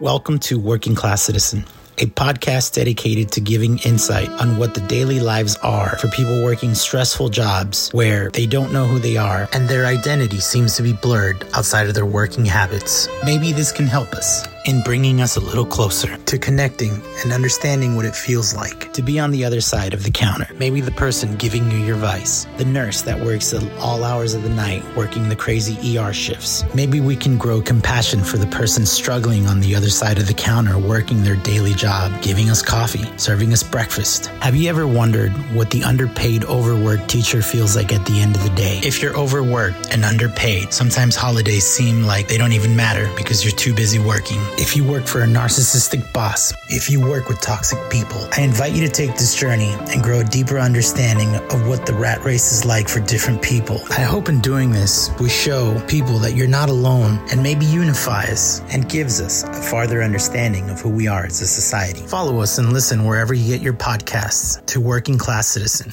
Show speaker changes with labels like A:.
A: Welcome to Working Class Citizen, a podcast dedicated to giving insight on what the daily lives are for people working stressful jobs where they don't know who they are and their identity seems to be blurred outside of their working habits. Maybe this can help us in bringing us a little closer to connecting and understanding what it feels like to be on the other side of the counter. Maybe the person giving you your vice, the nurse that works at all hours of the night working the crazy ER shifts. Maybe we can grow compassion for the person struggling on the other side of the counter working their daily job, giving us coffee, serving us breakfast. Have you ever wondered what the underpaid, overworked teacher feels like at the end of the day? If you're overworked and underpaid, sometimes holidays seem like they don't even matter because you're too busy working. If you work for a narcissistic boss, if you work with toxic people, I invite you to take this journey and grow a deeper understanding of what the rat race is like for different people. I hope in doing this, we show people that you're not alone and maybe unify us and gives us a farther understanding of who we are as a society. Follow us and listen wherever you get your podcasts to Working Class Citizen.